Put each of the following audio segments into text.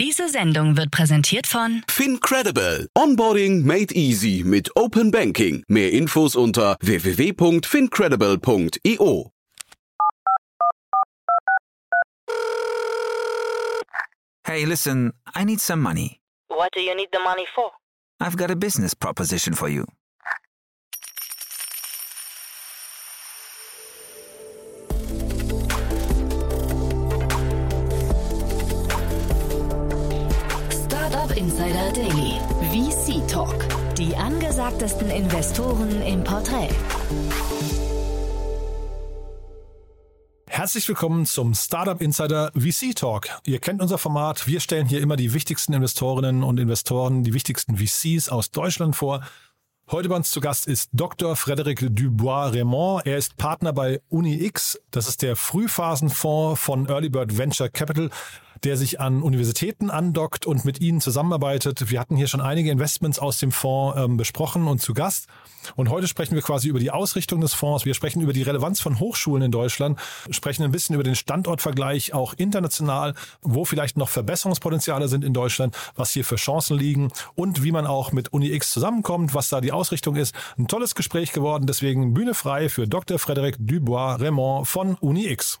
Diese Sendung wird präsentiert von FinCredible. Onboarding made easy mit Open Banking. Mehr Infos unter www.fincredible.io. Hey, listen, I need some money. What do you need the money for? I've got a business proposition for you. Insider Daily. VC Talk. Die angesagtesten Investoren im Porträt. Herzlich willkommen zum Startup Insider VC Talk. Ihr kennt unser Format. Wir stellen hier immer die wichtigsten Investorinnen und Investoren, die wichtigsten VCs aus Deutschland vor. Heute bei uns zu Gast ist Dr. Frédéric Dubois-Raymond. Er ist Partner bei UniX. Das ist der Frühphasenfonds von Early Bird Venture Capital der sich an Universitäten andockt und mit ihnen zusammenarbeitet. Wir hatten hier schon einige Investments aus dem Fonds ähm, besprochen und zu Gast. Und heute sprechen wir quasi über die Ausrichtung des Fonds. Wir sprechen über die Relevanz von Hochschulen in Deutschland, sprechen ein bisschen über den Standortvergleich auch international, wo vielleicht noch Verbesserungspotenziale sind in Deutschland, was hier für Chancen liegen und wie man auch mit UniX zusammenkommt, was da die Ausrichtung ist. Ein tolles Gespräch geworden, deswegen Bühne frei für Dr. Frédéric Dubois-Raymond von UniX.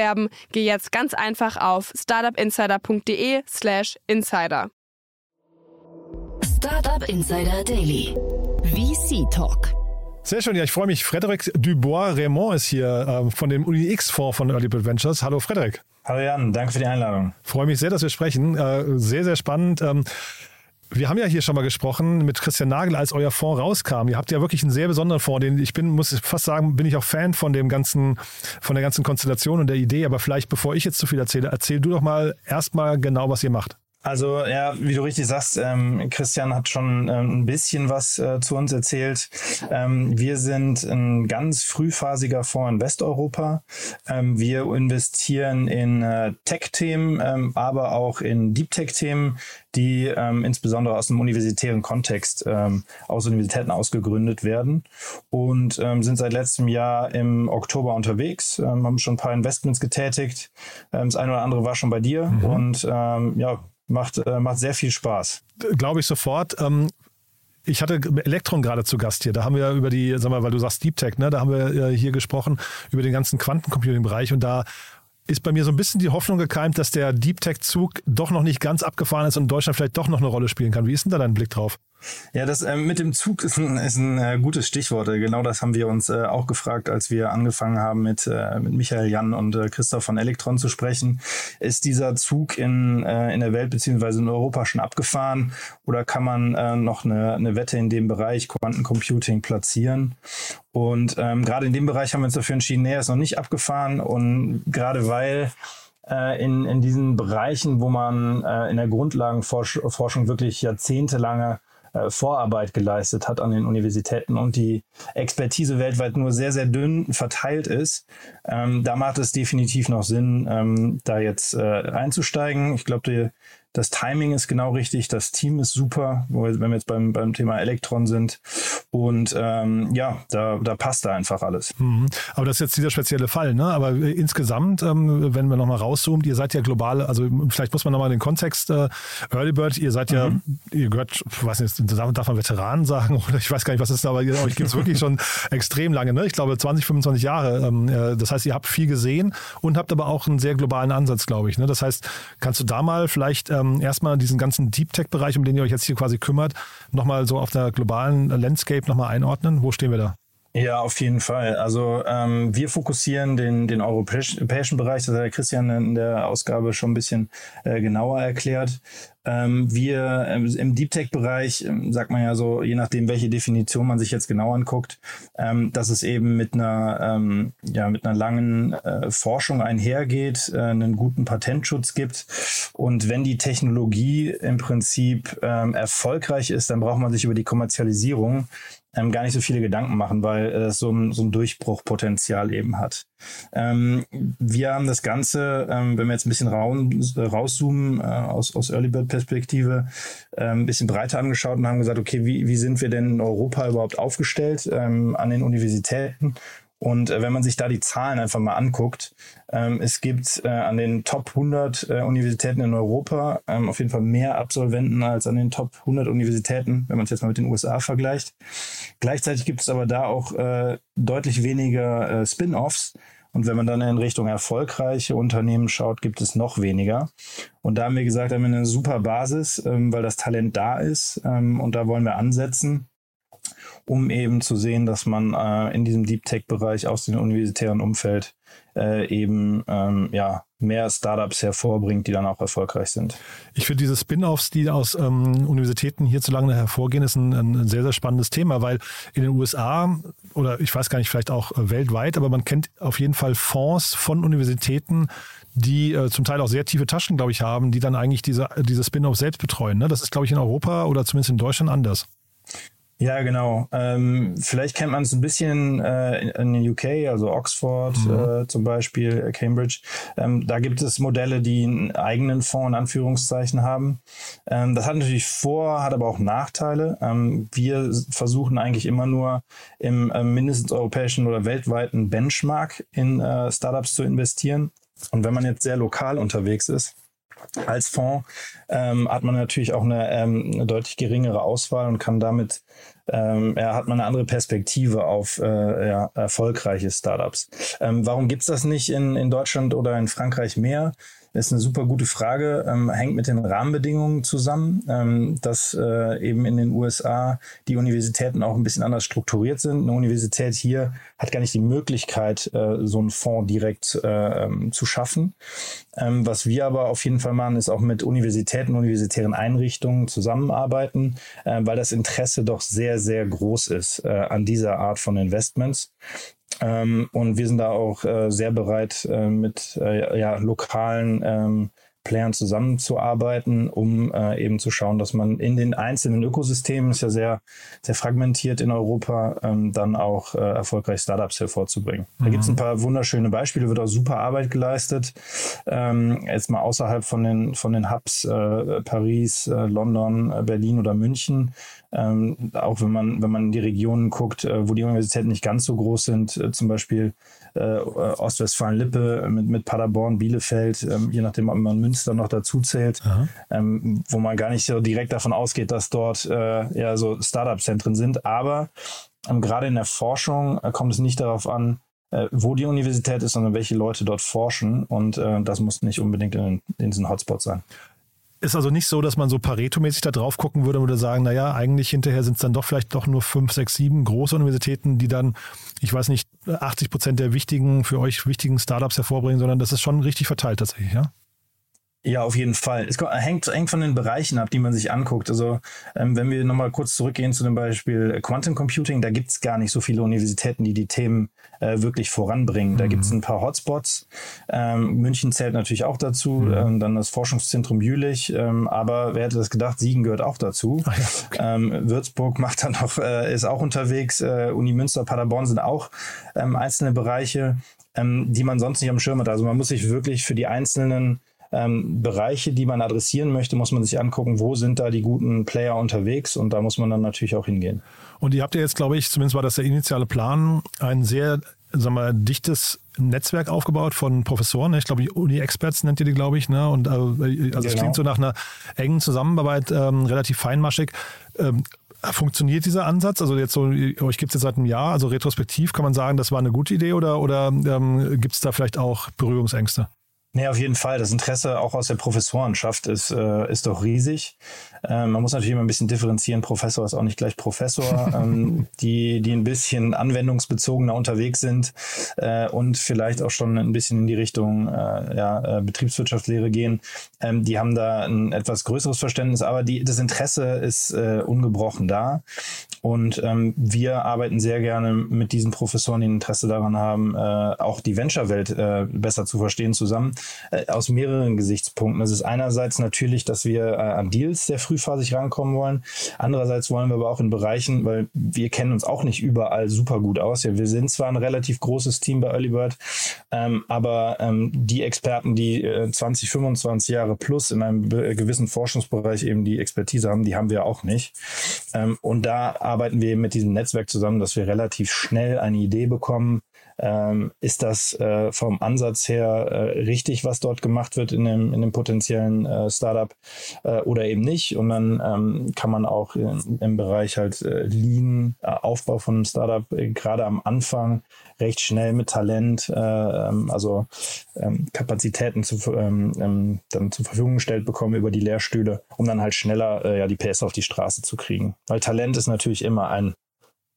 geh jetzt ganz einfach auf startupinsider.de/slash insider. Startup Insider Daily. VC Talk. Sehr schön, ja, ich freue mich. Frédéric Dubois-Raymond ist hier äh, von dem UniX-Fonds von Early Bird Ventures. Hallo Frédéric. Hallo Jan, danke für die Einladung. Freue mich sehr, dass wir sprechen. Äh, sehr, sehr spannend. Ähm, wir haben ja hier schon mal gesprochen mit Christian Nagel, als euer Fonds rauskam. Ihr habt ja wirklich einen sehr besonderen Fonds, den ich bin, muss fast sagen, bin ich auch Fan von dem ganzen, von der ganzen Konstellation und der Idee. Aber vielleicht, bevor ich jetzt zu viel erzähle, erzähl du doch mal erstmal genau, was ihr macht. Also ja, wie du richtig sagst, ähm, Christian hat schon ähm, ein bisschen was äh, zu uns erzählt. Ähm, wir sind ein ganz frühphasiger Fonds in Westeuropa. Ähm, wir investieren in äh, Tech-Themen, ähm, aber auch in Deep-Tech-Themen, die ähm, insbesondere aus dem universitären Kontext aus Universitäten ausgegründet werden und sind seit letztem Jahr im Oktober unterwegs, haben schon ein paar Investments getätigt. das eine oder andere war schon bei dir mhm. und ja, Macht, äh, macht sehr viel Spaß. Glaube ich sofort. Ähm ich hatte Elektron gerade zu Gast hier. Da haben wir über die, sag mal, weil du sagst Deep Tech, ne? Da haben wir äh, hier gesprochen über den ganzen Quantencomputing-Bereich und da ist bei mir so ein bisschen die Hoffnung gekeimt, dass der Deep Tech-Zug doch noch nicht ganz abgefahren ist und Deutschland vielleicht doch noch eine Rolle spielen kann. Wie ist denn da dein Blick drauf? Ja, das äh, mit dem Zug ist ein, ist ein äh, gutes Stichwort. Genau das haben wir uns äh, auch gefragt, als wir angefangen haben, mit, äh, mit Michael Jan und äh, Christoph von Elektron zu sprechen. Ist dieser Zug in, äh, in der Welt beziehungsweise in Europa schon abgefahren oder kann man äh, noch eine, eine Wette in dem Bereich Quantencomputing platzieren? Und ähm, gerade in dem Bereich haben wir uns dafür entschieden, nee, ist noch nicht abgefahren und gerade weil äh, in, in diesen Bereichen, wo man äh, in der Grundlagenforschung wirklich jahrzehntelange äh, Vorarbeit geleistet hat an den Universitäten und die Expertise weltweit nur sehr, sehr dünn verteilt ist, ähm, da macht es definitiv noch Sinn, ähm, da jetzt äh, einzusteigen. Ich glaube, das Timing ist genau richtig, das Team ist super, wenn wir jetzt beim, beim Thema Elektron sind. Und ähm, ja, da, da passt da einfach alles. Mhm. Aber das ist jetzt dieser spezielle Fall, ne? Aber äh, insgesamt, ähm, wenn wir nochmal rauszoomen, ihr seid ja global, also vielleicht muss man nochmal den Kontext, äh, Early Bird, ihr seid ja, mhm. ihr gehört, ich weiß nicht, darf man Veteranen sagen oder ich weiß gar nicht, was ist da, aber euch gibt es wirklich schon extrem lange, ne? Ich glaube 20, 25 Jahre. Ähm, äh, das heißt, ihr habt viel gesehen und habt aber auch einen sehr globalen Ansatz, glaube ich. Ne? Das heißt, kannst du da mal vielleicht ähm, erstmal diesen ganzen Deep Tech-Bereich, um den ihr euch jetzt hier quasi kümmert, nochmal so auf der globalen Landscape nochmal einordnen? Wo stehen wir da? Ja, auf jeden Fall. Also ähm, wir fokussieren den, den europäischen Bereich, das hat der Christian in der Ausgabe schon ein bisschen äh, genauer erklärt. Ähm, wir ähm, im Deep Tech-Bereich, ähm, sagt man ja so, je nachdem, welche Definition man sich jetzt genau anguckt, ähm, dass es eben mit einer, ja, mit einer langen äh, Forschung einhergeht, äh, einen guten Patentschutz gibt. Und wenn die Technologie im Prinzip erfolgreich ist, dann braucht man sich über die Kommerzialisierung ähm, gar nicht so viele Gedanken machen, weil es so ein, so ein Durchbruchpotenzial eben hat. Ähm, wir haben das Ganze, ähm, wenn wir jetzt ein bisschen raus, rauszoomen äh, aus, aus Early Bird Perspektive, äh, ein bisschen breiter angeschaut und haben gesagt, okay, wie, wie sind wir denn in Europa überhaupt aufgestellt ähm, an den Universitäten? Und äh, wenn man sich da die Zahlen einfach mal anguckt, ähm, es gibt äh, an den Top 100 äh, Universitäten in Europa ähm, auf jeden Fall mehr Absolventen als an den Top 100 Universitäten, wenn man es jetzt mal mit den USA vergleicht. Gleichzeitig gibt es aber da auch äh, deutlich weniger äh, Spin-offs. Und wenn man dann in Richtung erfolgreiche Unternehmen schaut, gibt es noch weniger. Und da haben wir gesagt, haben wir eine super Basis, ähm, weil das Talent da ist. Ähm, und da wollen wir ansetzen um eben zu sehen, dass man äh, in diesem Deep Tech-Bereich aus dem universitären Umfeld äh, eben ähm, ja, mehr Startups hervorbringt, die dann auch erfolgreich sind. Ich finde diese Spin-offs, die aus ähm, Universitäten hierzulande hervorgehen, ist ein, ein, sehr, sehr spannendes Thema, weil in den USA oder ich weiß gar nicht, vielleicht auch äh, weltweit, aber man kennt auf jeden Fall Fonds von Universitäten, die äh, zum Teil auch sehr tiefe Taschen, glaube ich, haben, die dann eigentlich diese, diese Spin-offs selbst betreuen. Ne? Das ist, glaube ich, in Europa oder zumindest in Deutschland anders. Ja, genau. Ähm, vielleicht kennt man es ein bisschen äh, in den UK, also Oxford mhm. äh, zum Beispiel, äh, Cambridge. Ähm, da gibt es Modelle, die einen eigenen Fonds in Anführungszeichen haben. Ähm, das hat natürlich Vor-, hat aber auch Nachteile. Ähm, wir versuchen eigentlich immer nur im äh, mindestens europäischen oder weltweiten Benchmark in äh, Startups zu investieren. Und wenn man jetzt sehr lokal unterwegs ist, als Fonds ähm, hat man natürlich auch eine, ähm, eine, deutlich geringere Auswahl und kann damit, ähm, ja, hat man eine andere Perspektive auf äh, ja, erfolgreiche Startups. Ähm, warum gibt's das nicht in, in Deutschland oder in Frankreich mehr? Das ist eine super gute Frage, ähm, hängt mit den Rahmenbedingungen zusammen, ähm, dass äh, eben in den USA die Universitäten auch ein bisschen anders strukturiert sind. Eine Universität hier hat gar nicht die Möglichkeit, äh, so einen Fonds direkt äh, ähm, zu schaffen. Ähm, was wir aber auf jeden Fall machen, ist auch mit Universitäten, universitären Einrichtungen zusammenarbeiten, äh, weil das Interesse doch sehr, sehr groß ist äh, an dieser Art von Investments. Ähm, und wir sind da auch äh, sehr bereit, äh, mit äh, ja, lokalen ähm, Playern zusammenzuarbeiten, um äh, eben zu schauen, dass man in den einzelnen Ökosystemen, ist ja sehr, sehr fragmentiert in Europa, ähm, dann auch äh, erfolgreich Startups hervorzubringen. Mhm. Da gibt es ein paar wunderschöne Beispiele, wird auch super Arbeit geleistet. Ähm, jetzt mal außerhalb von den, von den Hubs äh, Paris, London, Berlin oder München. Ähm, auch wenn man, wenn man in die Regionen guckt, äh, wo die Universitäten nicht ganz so groß sind, äh, zum Beispiel äh, Ostwestfalen-Lippe mit, mit Paderborn, Bielefeld, ähm, je nachdem, ob man Münster noch dazu zählt, ähm, wo man gar nicht so direkt davon ausgeht, dass dort äh, ja so Startup-Zentren sind. Aber ähm, gerade in der Forschung äh, kommt es nicht darauf an, äh, wo die Universität ist, sondern welche Leute dort forschen. Und das muss nicht unbedingt in, in diesen Hotspots sein. Ist also nicht so, dass man so Pareto-mäßig da drauf gucken würde und würde sagen, naja, eigentlich hinterher sind es dann doch vielleicht doch nur fünf, sechs, sieben große Universitäten, die dann, ich weiß nicht, 80 Prozent der wichtigen, für euch wichtigen Startups hervorbringen, sondern das ist schon richtig verteilt tatsächlich, ja? Ja, auf jeden Fall. Es hängt, hängt von den Bereichen ab, die man sich anguckt. Also ähm, wenn wir nochmal kurz zurückgehen zu dem Beispiel Quantum Computing, da gibt's gar nicht so viele Universitäten, die die Themen äh, wirklich voranbringen. Da mhm. gibt's ein paar Hotspots. Ähm, München zählt natürlich auch dazu, mhm. ähm, dann das Forschungszentrum Jülich. Ähm, aber wer hätte das gedacht, Siegen gehört auch dazu. Ah, ja, okay. Ähm, Würzburg macht dann noch, äh, ist auch unterwegs. Äh, Uni Münster, Paderborn sind auch ähm, einzelne Bereiche, die man sonst nicht am Schirm hat. Also man muss sich wirklich für die einzelnen ähm, Bereiche, die man adressieren möchte, muss man sich angucken, wo sind da die guten Player unterwegs und da muss man dann natürlich auch hingehen. Und ihr habt ja jetzt, glaube ich, zumindest war das der initiale Plan, ein sehr sagen wir, dichtes Netzwerk aufgebaut von Professoren. Ich glaube, Uni-Experts nennt ihr die, glaube ich. Ne? Und äh, also genau. es klingt so nach einer engen Zusammenarbeit, ähm, relativ feinmaschig. Ähm, Funktioniert dieser Ansatz? Also jetzt so, euch gibt es jetzt seit einem Jahr, also retrospektiv kann man sagen, das war eine gute Idee oder, oder ähm, gibt es da vielleicht auch Berührungsängste? Nee, auf jeden Fall. Das Interesse auch aus der Professorenschaft ist, äh, ist doch riesig. Äh, man muss natürlich immer ein bisschen differenzieren. Professor ist auch nicht gleich Professor. ähm, die, die ein bisschen anwendungsbezogener unterwegs sind äh, und vielleicht auch schon ein bisschen in die Richtung äh, ja, äh, Betriebswirtschaftslehre gehen, ähm, die haben da ein etwas größeres Verständnis. Aber die, das Interesse ist äh, ungebrochen da. Und ähm, wir arbeiten sehr gerne mit diesen Professoren, die ein Interesse daran haben, äh, auch die Venture-Welt äh, besser zu verstehen, zusammen äh, aus mehreren Gesichtspunkten. Das ist einerseits natürlich, dass wir äh, an Deals sehr frühphasig rankommen wollen. Andererseits wollen wir aber auch in Bereichen, weil wir kennen uns auch nicht überall super gut aus. Ja, wir sind zwar ein relativ großes Team bei Earlybird, ähm, aber ähm, die Experten, die äh, 20, 25 Jahre plus in einem gewissen Forschungsbereich eben die Expertise haben, die haben wir auch nicht. Ähm, und da arbeiten wir mit diesem Netzwerk zusammen, dass wir relativ schnell eine Idee bekommen, ähm, ist das äh, vom Ansatz her äh, richtig, was dort gemacht wird in dem, in dem potenziellen äh, Startup äh, oder eben nicht? Und dann ähm, kann man auch in, im Bereich halt äh, Lean, äh, Aufbau von einem Startup gerade am Anfang recht schnell mit Talent, ähm, also ähm, Kapazitäten zu, ähm, ähm, dann zur Verfügung gestellt bekommen über die Lehrstühle, um dann halt schneller ja die PS auf die Straße zu kriegen. Weil Talent ist natürlich immer ein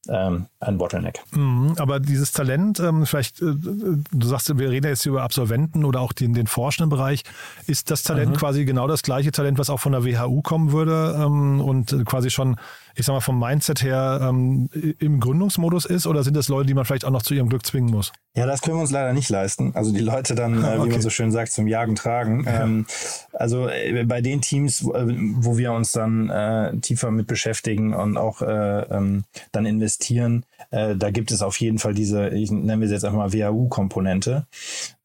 ähm, ein Bottleneck. Mhm, aber dieses Talent, ähm, vielleicht, äh, du sagst, wir reden jetzt über Absolventen oder auch den, den forschenden Bereich. Ist das Talent mhm. quasi genau das gleiche Talent, was auch von der WHU kommen würde ähm, und quasi schon ich sag mal, vom Mindset her ähm, im Gründungsmodus ist oder sind das Leute, die man vielleicht auch noch zu ihrem Glück zwingen muss? Ja, das können wir uns leider nicht leisten. Also die Leute dann, äh, okay. wie man so schön sagt, zum Jagen tragen. Ja. Ähm, also äh, bei den Teams, wo, äh, wo wir uns dann äh, tiefer mit beschäftigen und auch äh, ähm, dann investieren, äh, da gibt es auf jeden Fall diese, ich nenne wir sie jetzt einfach mal WHU-Komponente.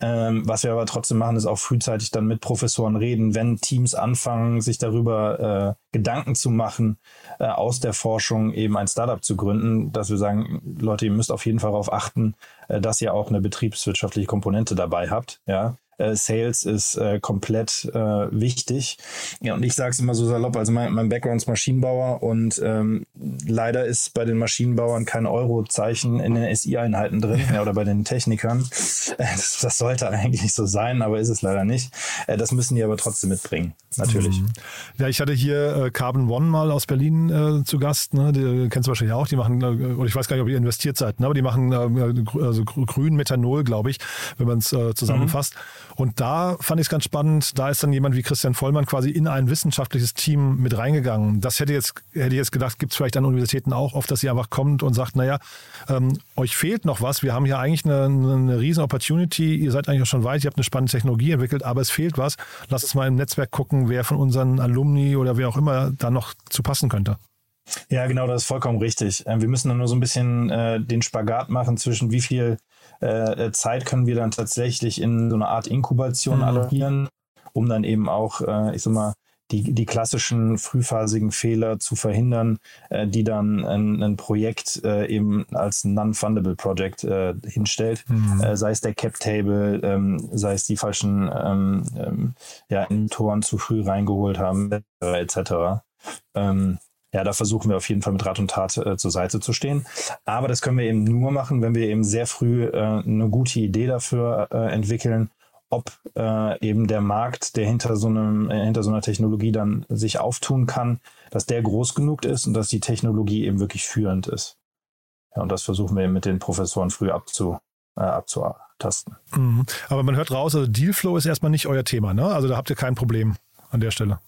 Ähm, was wir aber trotzdem machen, ist auch frühzeitig dann mit Professoren reden, wenn Teams anfangen, sich darüber äh, Gedanken zu machen, äh, aus der Forschung eben ein Startup zu gründen, dass wir sagen, Leute, ihr müsst auf jeden Fall darauf achten, äh, dass ihr auch eine betriebswirtschaftliche Komponente dabei habt. Ja, äh, Sales ist äh, komplett äh, wichtig. Ja, und ich sage es immer so salopp, also mein, mein Background ist Maschinenbauer und ähm, leider ist bei den Maschinenbauern kein Eurozeichen in den SI-Einheiten drin ja, oder bei den Technikern. Das, das, sollte eigentlich so sein, aber ist es leider nicht. Äh, das müssen die aber trotzdem mitbringen, natürlich. Mhm. Ja, ich hatte hier äh, Carbon One mal aus Berlin äh, zu Gast. Ne? Die kennst du wahrscheinlich auch. Die machen, oder ich weiß gar nicht, ob ihr investiert seid, ne? aber die machen also grün Methanol, glaube ich, wenn man es zusammenfasst. Mhm. Und da fand ich es ganz spannend, da ist dann jemand wie Christian Vollmann quasi in ein wissenschaftliches Team mit reingegangen. Das hätte jetzt, hätte ich jetzt gedacht, gibt es vielleicht an Universitäten auch oft, dass ihr einfach kommt und sagt, naja, ähm, euch fehlt noch was. Wir haben hier eigentlich eine, eine riesen Opportunity. Ihr seid eigentlich auch schon weit, ihr habt eine spannende Technologie entwickelt, aber es fehlt was. Lass uns mal im Netzwerk gucken, wer von unseren Alumni oder wer auch immer da noch zu passen könnte. Ja, genau, das ist vollkommen richtig. Ähm, wir müssen dann nur so ein bisschen äh, den Spagat machen zwischen wie viel äh, äh, Zeit können wir dann tatsächlich in so eine Art Inkubation mhm. allokieren, um dann eben auch, äh, ich sag mal, die, die klassischen frühphasigen Fehler zu verhindern, äh, die dann ein, ein Projekt äh, eben als Non-Fundable Project äh, hinstellt, mhm. äh, sei es der Cap-Table, ähm, sei es die falschen ähm, ähm, ja, Inventoren zu früh reingeholt haben, etc. Ähm, ja, da versuchen wir auf jeden Fall mit Rat und Tat äh, zur Seite zu stehen. Aber das können wir eben nur machen, wenn wir eben sehr früh äh, eine gute Idee dafür äh, entwickeln, ob äh, eben der Markt, der hinter so einem, äh, hinter so einer Technologie dann sich auftun kann, dass der groß genug ist und dass die Technologie eben wirklich führend ist. Ja, und das versuchen wir eben mit den Professoren früh abzu, äh, abzutasten. Mhm. Aber man hört raus, also Dealflow ist erstmal nicht euer Thema, ne? Also da habt ihr kein Problem an der Stelle.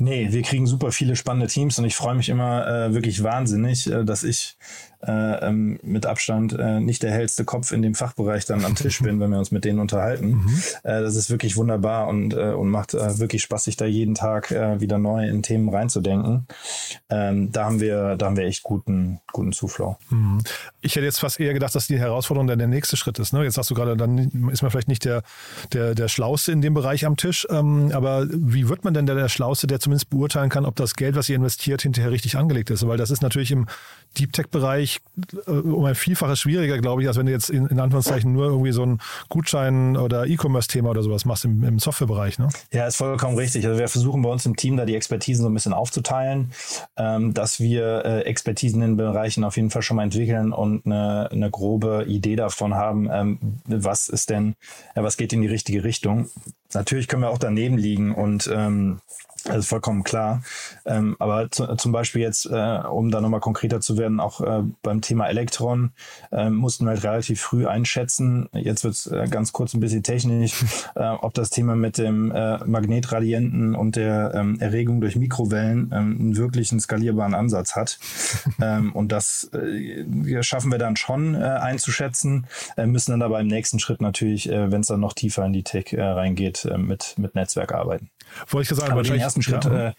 Nee, wir kriegen super viele spannende Teams und ich freue mich immer äh, wirklich wahnsinnig, äh, dass ich äh, ähm, mit Abstand äh, nicht der hellste Kopf in dem Fachbereich dann am Tisch bin, wenn wir uns mit denen unterhalten. Mhm. Äh, das ist wirklich wunderbar und, äh, und macht wirklich Spaß, sich da jeden Tag wieder neu in Themen reinzudenken. Ähm, da haben wir, da haben wir echt guten, guten Zuflow. Mhm. Ich hätte jetzt fast eher gedacht, dass die Herausforderung dann der nächste Schritt ist. Ne? Jetzt sagst du gerade, dann ist man vielleicht nicht der, der, der Schlauste in dem Bereich am Tisch, ähm, aber wie wird man denn der, der Schlauste, der zumindest beurteilen kann, ob das Geld, was ihr investiert, hinterher richtig angelegt ist. Weil das ist natürlich im Deep Tech-Bereich äh, um ein Vielfaches schwieriger, glaube ich, als wenn du jetzt in, in Anführungszeichen nur irgendwie so ein Gutschein- oder E-Commerce-Thema oder sowas machst im, im Softwarebereich. Ne? Ja, ist vollkommen richtig. Also wir versuchen bei uns im Team da die Expertisen so ein bisschen aufzuteilen, ähm, dass wir äh, Expertisen in Bereichen auf jeden Fall schon mal entwickeln und eine, eine grobe Idee davon haben, ähm, was ist denn, äh, was geht in die richtige Richtung. Natürlich können wir auch daneben liegen und ähm, das ist vollkommen klar. Ähm, aber zu, zum Beispiel jetzt, äh, um da nochmal konkreter zu werden, auch äh, beim Thema Elektron äh, mussten wir halt relativ früh einschätzen. Jetzt wird es äh, ganz kurz ein bisschen technisch, äh, ob das Thema mit dem äh, Magnetradienten und der ähm, Erregung durch Mikrowellen ähm, einen wirklichen skalierbaren Ansatz hat. ähm, und das äh, schaffen wir dann schon äh, einzuschätzen, äh, müssen dann aber im nächsten Schritt natürlich, äh, wenn es dann noch tiefer in die Tech äh, reingeht, äh, mit, mit Netzwerk arbeiten. Wollte ich das Aber den ersten Schritt, ja. äh,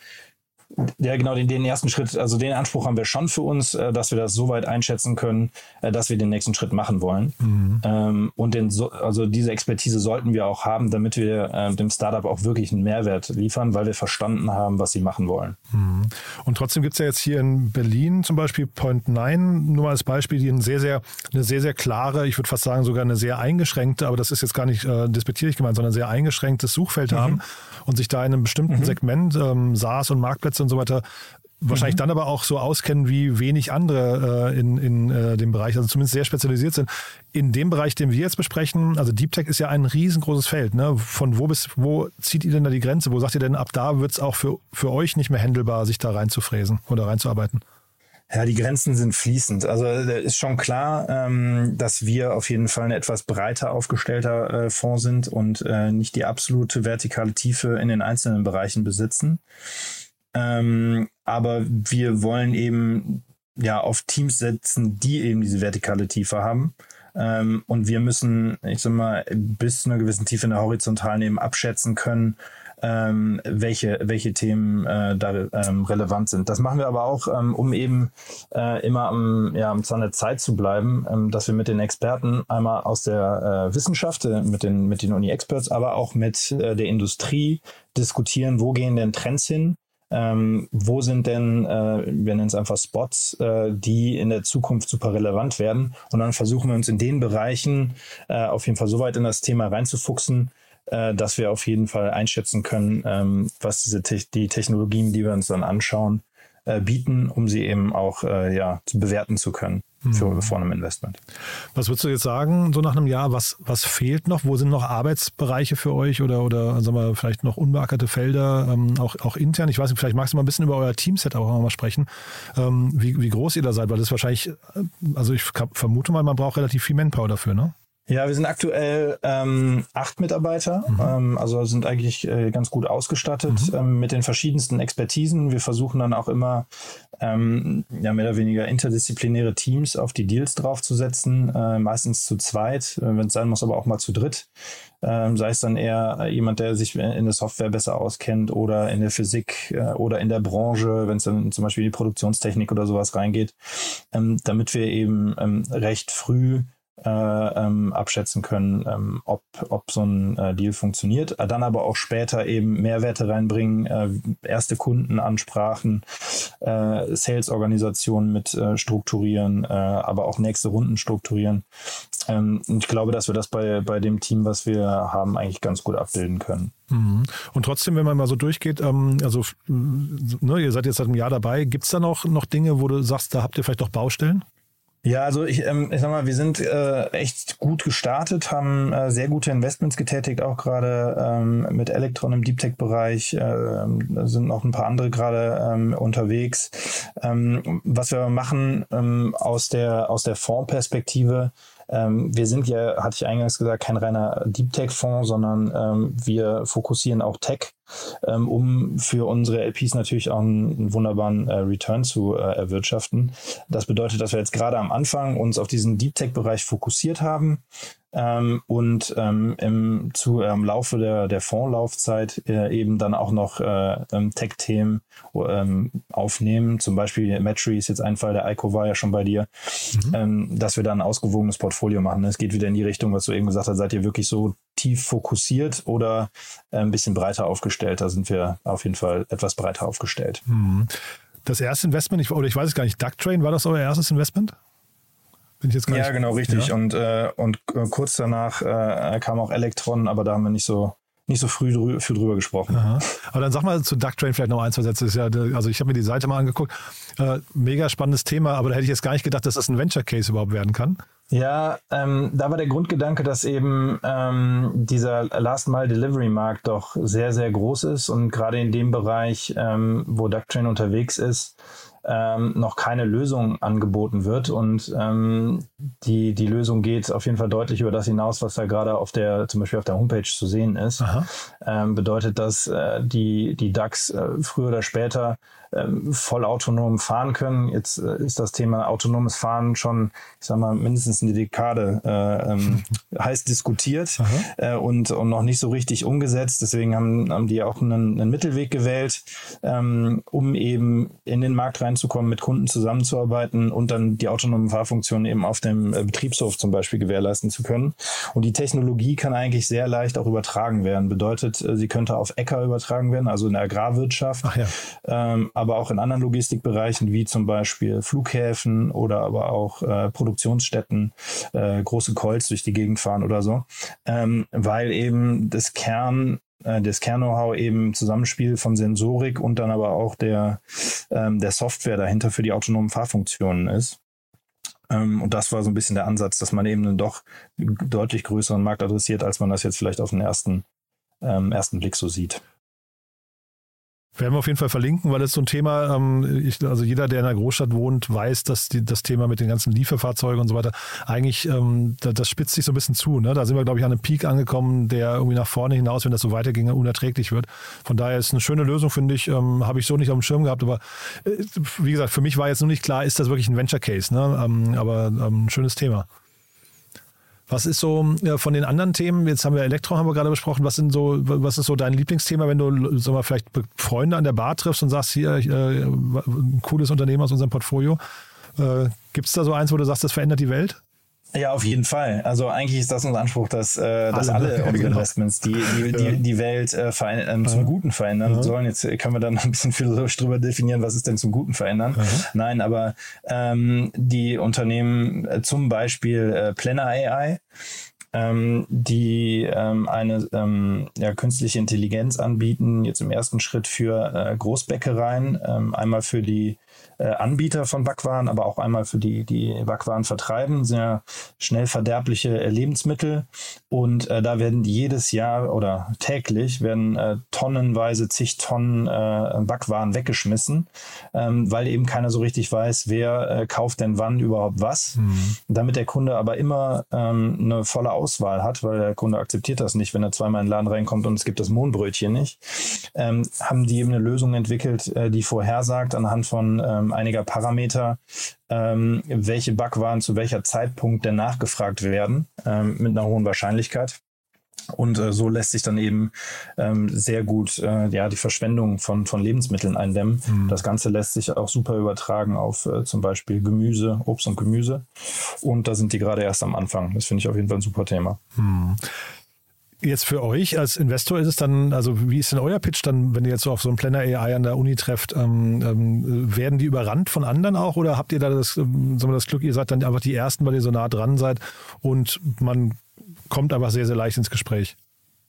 ja, genau, den, den ersten Schritt, also den Anspruch haben wir schon für uns, äh, dass wir das so weit einschätzen können, äh, dass wir den nächsten Schritt machen wollen. Mhm. Ähm, und den, so, also diese Expertise sollten wir auch haben, damit wir äh, dem Startup auch wirklich einen Mehrwert liefern, weil wir verstanden haben, was sie machen wollen. Mhm. Und trotzdem gibt es ja jetzt hier in Berlin zum Beispiel Point 9, nur mal als Beispiel, die eine sehr, sehr, eine sehr, sehr klare, ich würde fast sagen sogar eine sehr eingeschränkte, aber das ist jetzt gar nicht äh, despektierlich gemeint, sondern sehr eingeschränktes Suchfeld mhm. haben und sich da in einem bestimmten mhm. Segment, ähm, SaaS und Marktplätze und so weiter, wahrscheinlich mhm. dann aber auch so auskennen wie wenig andere äh, in, in äh, dem Bereich, also zumindest sehr spezialisiert sind. In dem Bereich, den wir jetzt besprechen, also Deep Tech ist ja ein riesengroßes Feld. Ne? Von wo bis wo zieht ihr denn da die Grenze? Wo sagt ihr denn, ab da wird es auch für, für euch nicht mehr händelbar, sich da reinzufräsen oder reinzuarbeiten? Ja, die Grenzen sind fließend. Also äh, ist schon klar, ähm, dass wir auf jeden Fall ein etwas breiter aufgestellter äh, Fonds sind und äh, nicht die absolute vertikale Tiefe in den einzelnen Bereichen besitzen. Ähm, aber wir wollen eben ja auf Teams setzen, die eben diese vertikale Tiefe haben. Ähm, und wir müssen, ich sag mal, bis zu einer gewissen Tiefe in der horizontalen eben abschätzen können, ähm, welche, welche Themen äh, da ähm, relevant sind. Das machen wir aber auch, ähm, um eben äh, immer am, ja, am Zahn der Zeit zu bleiben, ähm, dass wir mit den Experten einmal aus der äh, Wissenschaft, äh, mit den, mit den Uni-Experts, aber auch mit äh, der Industrie diskutieren, wo gehen denn Trends hin, ähm, wo sind denn, äh, wir nennen es einfach Spots, äh, die in der Zukunft super relevant werden? Und dann versuchen wir uns in den Bereichen äh, auf jeden Fall so weit in das Thema reinzufuchsen, äh, dass wir auf jeden Fall einschätzen können, ähm, was diese Te die Technologien, die wir uns dann anschauen, äh, bieten, um sie eben auch äh, ja, bewerten zu können für, mhm. vor einem Investment. Was würdest du jetzt sagen, so nach einem Jahr, was, was fehlt noch? Wo sind noch Arbeitsbereiche für euch oder, oder sagen wir, vielleicht noch unbeackerte Felder, ähm, auch, auch intern? Ich weiß nicht, vielleicht magst du mal ein bisschen über euer Teamset auch mal sprechen, ähm, wie, wie groß ihr da seid, weil das ist wahrscheinlich, äh, also ich vermute mal, man braucht relativ viel Manpower dafür, ne? Ja, wir sind aktuell ähm, acht Mitarbeiter, mhm. ähm, also sind eigentlich äh, ganz gut ausgestattet mhm. ähm, mit den verschiedensten Expertisen. Wir versuchen dann auch immer ähm, ja mehr oder weniger interdisziplinäre Teams auf die Deals draufzusetzen, äh, meistens zu zweit, äh, wenn es sein muss, aber auch mal zu dritt. Ähm, sei es dann eher jemand, der sich in der Software besser auskennt oder in der Physik äh, oder in der Branche, wenn es dann zum Beispiel in die Produktionstechnik oder sowas reingeht, ähm, damit wir eben ähm, recht früh äh, ähm, abschätzen können, ähm, ob, ob so ein äh, Deal funktioniert. Dann aber auch später eben Mehrwerte reinbringen, äh, erste Kundenansprachen, äh, Sales-Organisationen mit äh, strukturieren, äh, aber auch nächste Runden strukturieren. Ähm, ich glaube, dass wir das bei, bei dem Team, was wir haben, eigentlich ganz gut abbilden können. Mhm. Und trotzdem, wenn man mal so durchgeht, ähm, also ne, ihr seid jetzt seit einem Jahr dabei, gibt es da noch, noch Dinge, wo du sagst, da habt ihr vielleicht noch Baustellen? Ja, also ich, ähm, ich sag mal, wir sind äh, echt gut gestartet, haben äh, sehr gute Investments getätigt, auch gerade ähm, mit Elektron im Deep Tech-Bereich. Äh, sind noch ein paar andere gerade ähm, unterwegs. Ähm, was wir machen ähm, aus der aus der Fondsperspektive, ähm, wir sind ja, hatte ich eingangs gesagt, kein reiner Deep Tech-Fonds, sondern ähm, wir fokussieren auch Tech, ähm, um für unsere LPs natürlich auch einen, einen wunderbaren äh, Return zu äh, erwirtschaften. Das bedeutet, dass wir jetzt gerade am Anfang uns auf diesen Deep Tech-Bereich fokussiert haben, ähm, und ähm, im zu, ähm, Laufe der, der Fondslaufzeit äh, eben dann auch noch äh, ähm, Tech-Themen ähm, aufnehmen. Zum Beispiel Matry ist jetzt ein Fall, der Ico war ja schon bei dir, mhm. ähm, dass wir dann ein ausgewogenes Portfolio machen. Es geht wieder in die Richtung, was du eben gesagt hast, seid ihr wirklich so tief fokussiert oder äh, ein bisschen breiter aufgestellt. Da sind wir auf jeden Fall etwas breiter aufgestellt. Mhm. Das erste Investment, ich, oder ich weiß es gar nicht, Ducktrain, war das euer erstes Investment? Bin ich jetzt gar ja, genau, richtig. Ja? Und, äh, und äh, kurz danach äh, kam auch Elektron, aber da haben wir nicht so nicht so früh drü viel drüber gesprochen. Aha. Aber dann sag mal zu Ducktrain vielleicht noch ein, zwei Sätze. Ja, also ich habe mir die Seite mal angeguckt. Äh, mega spannendes Thema, aber da hätte ich jetzt gar nicht gedacht, dass das ein Venture Case überhaupt werden kann. Ja, ähm, da war der Grundgedanke, dass eben ähm, dieser Last Mile Delivery Markt doch sehr, sehr groß ist und gerade in dem Bereich, ähm, wo Ducktrain unterwegs ist, ähm, noch keine Lösung angeboten wird. Und ähm, die, die Lösung geht auf jeden Fall deutlich über das hinaus, was da gerade auf der, zum Beispiel auf der Homepage zu sehen ist. Ähm, bedeutet, dass äh, die, die DAX äh, früher oder später ähm, voll autonom fahren können. Jetzt äh, ist das Thema autonomes Fahren schon, ich sag mal, mindestens eine Dekade äh, ähm, heiß diskutiert äh, und, und noch nicht so richtig umgesetzt. Deswegen haben, haben die auch einen, einen Mittelweg gewählt, ähm, um eben in den Markt reinzukommen, mit Kunden zusammenzuarbeiten und dann die autonomen Fahrfunktionen eben auf dem äh, Betriebshof zum Beispiel gewährleisten zu können. Und die Technologie kann eigentlich sehr leicht auch übertragen werden. Bedeutet, äh, sie könnte auf Äcker übertragen werden, also in der Agrarwirtschaft. Ja. Ähm, aber auch in anderen Logistikbereichen wie zum Beispiel Flughäfen oder aber auch äh, Produktionsstätten, äh, große Calls durch die Gegend fahren oder so, ähm, weil eben das Kern äh, das Kern-Know-how eben Zusammenspiel von Sensorik und dann aber auch der, ähm, der Software dahinter für die autonomen Fahrfunktionen ist. Ähm, und das war so ein bisschen der Ansatz, dass man eben einen doch deutlich größeren Markt adressiert, als man das jetzt vielleicht auf den ersten, ähm, ersten Blick so sieht. Werden wir auf jeden Fall verlinken, weil das so ein Thema, ähm, ich, also jeder, der in einer Großstadt wohnt, weiß, dass die, das Thema mit den ganzen Lieferfahrzeugen und so weiter eigentlich, ähm, das, das spitzt sich so ein bisschen zu. Ne? Da sind wir, glaube ich, an einem Peak angekommen, der irgendwie nach vorne hinaus, wenn das so weiterginge, unerträglich wird. Von daher ist eine schöne Lösung, finde ich. Ähm, Habe ich so nicht auf dem Schirm gehabt, aber äh, wie gesagt, für mich war jetzt nur nicht klar, ist das wirklich ein Venture Case. Ne? Ähm, aber ähm, schönes Thema. Was ist so ja, von den anderen Themen? Jetzt haben wir Elektro, haben wir gerade besprochen. Was sind so, was ist so dein Lieblingsthema, wenn du sag mal, vielleicht Freunde an der Bar triffst und sagst, hier äh, ein cooles Unternehmen aus unserem Portfolio? Äh, Gibt es da so eins, wo du sagst, das verändert die Welt? Ja, auf jeden Fall. Also eigentlich ist das unser Anspruch, dass, äh, dass alle, alle unsere genau. Investments die, die, die, die Welt äh, ähm, zum Guten verändern ja. sollen. Jetzt können wir dann ein bisschen philosophisch drüber definieren, was ist denn zum Guten verändern. Ja. Nein, aber ähm, die Unternehmen, äh, zum Beispiel äh, Planner AI, ähm, die ähm, eine ähm, ja, künstliche Intelligenz anbieten, jetzt im ersten Schritt für äh, Großbäckereien, ähm, einmal für die Anbieter von Backwaren, aber auch einmal für die, die Backwaren vertreiben, sehr schnell verderbliche äh, Lebensmittel. Und äh, da werden jedes Jahr oder täglich werden äh, tonnenweise zig Tonnen äh, Backwaren weggeschmissen, ähm, weil eben keiner so richtig weiß, wer äh, kauft denn wann überhaupt was. Mhm. Damit der Kunde aber immer ähm, eine volle Auswahl hat, weil der Kunde akzeptiert das nicht, wenn er zweimal in den Laden reinkommt und es gibt das Mohnbrötchen nicht, ähm, haben die eben eine Lösung entwickelt, äh, die vorhersagt anhand von ähm, einiger Parameter, ähm, welche Backwaren zu welcher Zeitpunkt denn nachgefragt werden, ähm, mit einer hohen Wahrscheinlichkeit. Und äh, so lässt sich dann eben ähm, sehr gut äh, ja, die Verschwendung von, von Lebensmitteln eindämmen. Mhm. Das Ganze lässt sich auch super übertragen auf äh, zum Beispiel Gemüse, Obst und Gemüse. Und da sind die gerade erst am Anfang. Das finde ich auf jeden Fall ein super Thema. Mhm. Jetzt für euch als Investor ist es dann, also wie ist denn euer Pitch dann, wenn ihr jetzt so auf so einen Planner AI an der Uni trefft? Ähm, ähm, werden die überrannt von anderen auch oder habt ihr da das, ähm, sagen wir, das Glück, ihr seid dann einfach die Ersten, weil ihr so nah dran seid und man kommt einfach sehr, sehr leicht ins Gespräch?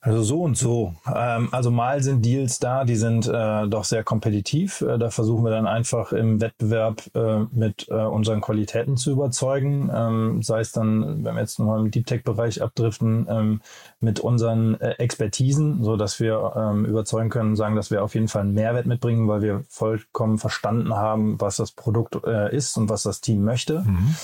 Also so und so. Ähm, also mal sind Deals da, die sind äh, doch sehr kompetitiv. Äh, da versuchen wir dann einfach im Wettbewerb äh, mit äh, unseren Qualitäten zu überzeugen. Ähm, sei es dann, wenn wir jetzt nochmal im Deep Tech-Bereich abdriften, ähm, mit unseren äh, Expertisen, so dass wir ähm, überzeugen können, sagen, dass wir auf jeden Fall einen Mehrwert mitbringen, weil wir vollkommen verstanden haben, was das Produkt äh, ist und was das Team möchte. Mhm.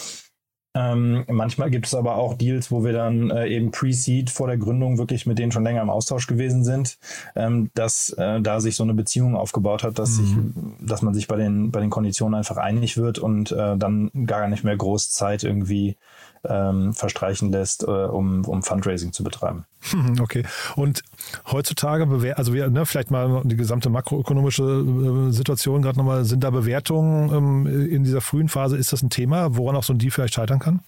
Ähm, manchmal gibt es aber auch Deals, wo wir dann äh, eben Pre-Seed vor der Gründung wirklich mit denen schon länger im Austausch gewesen sind, ähm, dass äh, da sich so eine Beziehung aufgebaut hat, dass, mhm. sich, dass man sich bei den, bei den Konditionen einfach einig wird und äh, dann gar nicht mehr groß Zeit irgendwie ähm, verstreichen lässt, äh, um, um Fundraising zu betreiben. Okay. Und heutzutage, also wir, ne, vielleicht mal die gesamte makroökonomische äh, Situation gerade nochmal, sind da Bewertungen ähm, in dieser frühen Phase, ist das ein Thema, woran auch so ein Deal vielleicht scheitern kann?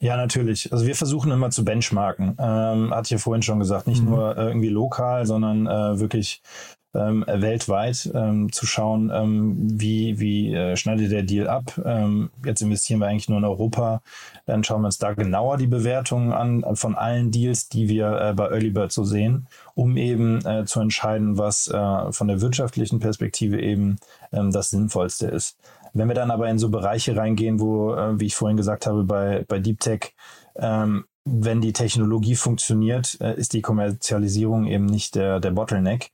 Ja, natürlich. Also wir versuchen immer zu benchmarken. Ähm, hatte ich ja vorhin schon gesagt, nicht mhm. nur äh, irgendwie lokal, sondern äh, wirklich ähm, weltweit ähm, zu schauen, ähm, wie, wie äh, schneidet der Deal ab. Ähm, jetzt investieren wir eigentlich nur in Europa. Dann schauen wir uns da genauer die Bewertungen an von allen Deals, die wir äh, bei Early Bird so sehen, um eben äh, zu entscheiden, was äh, von der wirtschaftlichen Perspektive eben ähm, das Sinnvollste ist. Wenn wir dann aber in so Bereiche reingehen, wo, äh, wie ich vorhin gesagt habe, bei, bei Deep Tech, ähm, wenn die Technologie funktioniert, äh, ist die Kommerzialisierung eben nicht der, der Bottleneck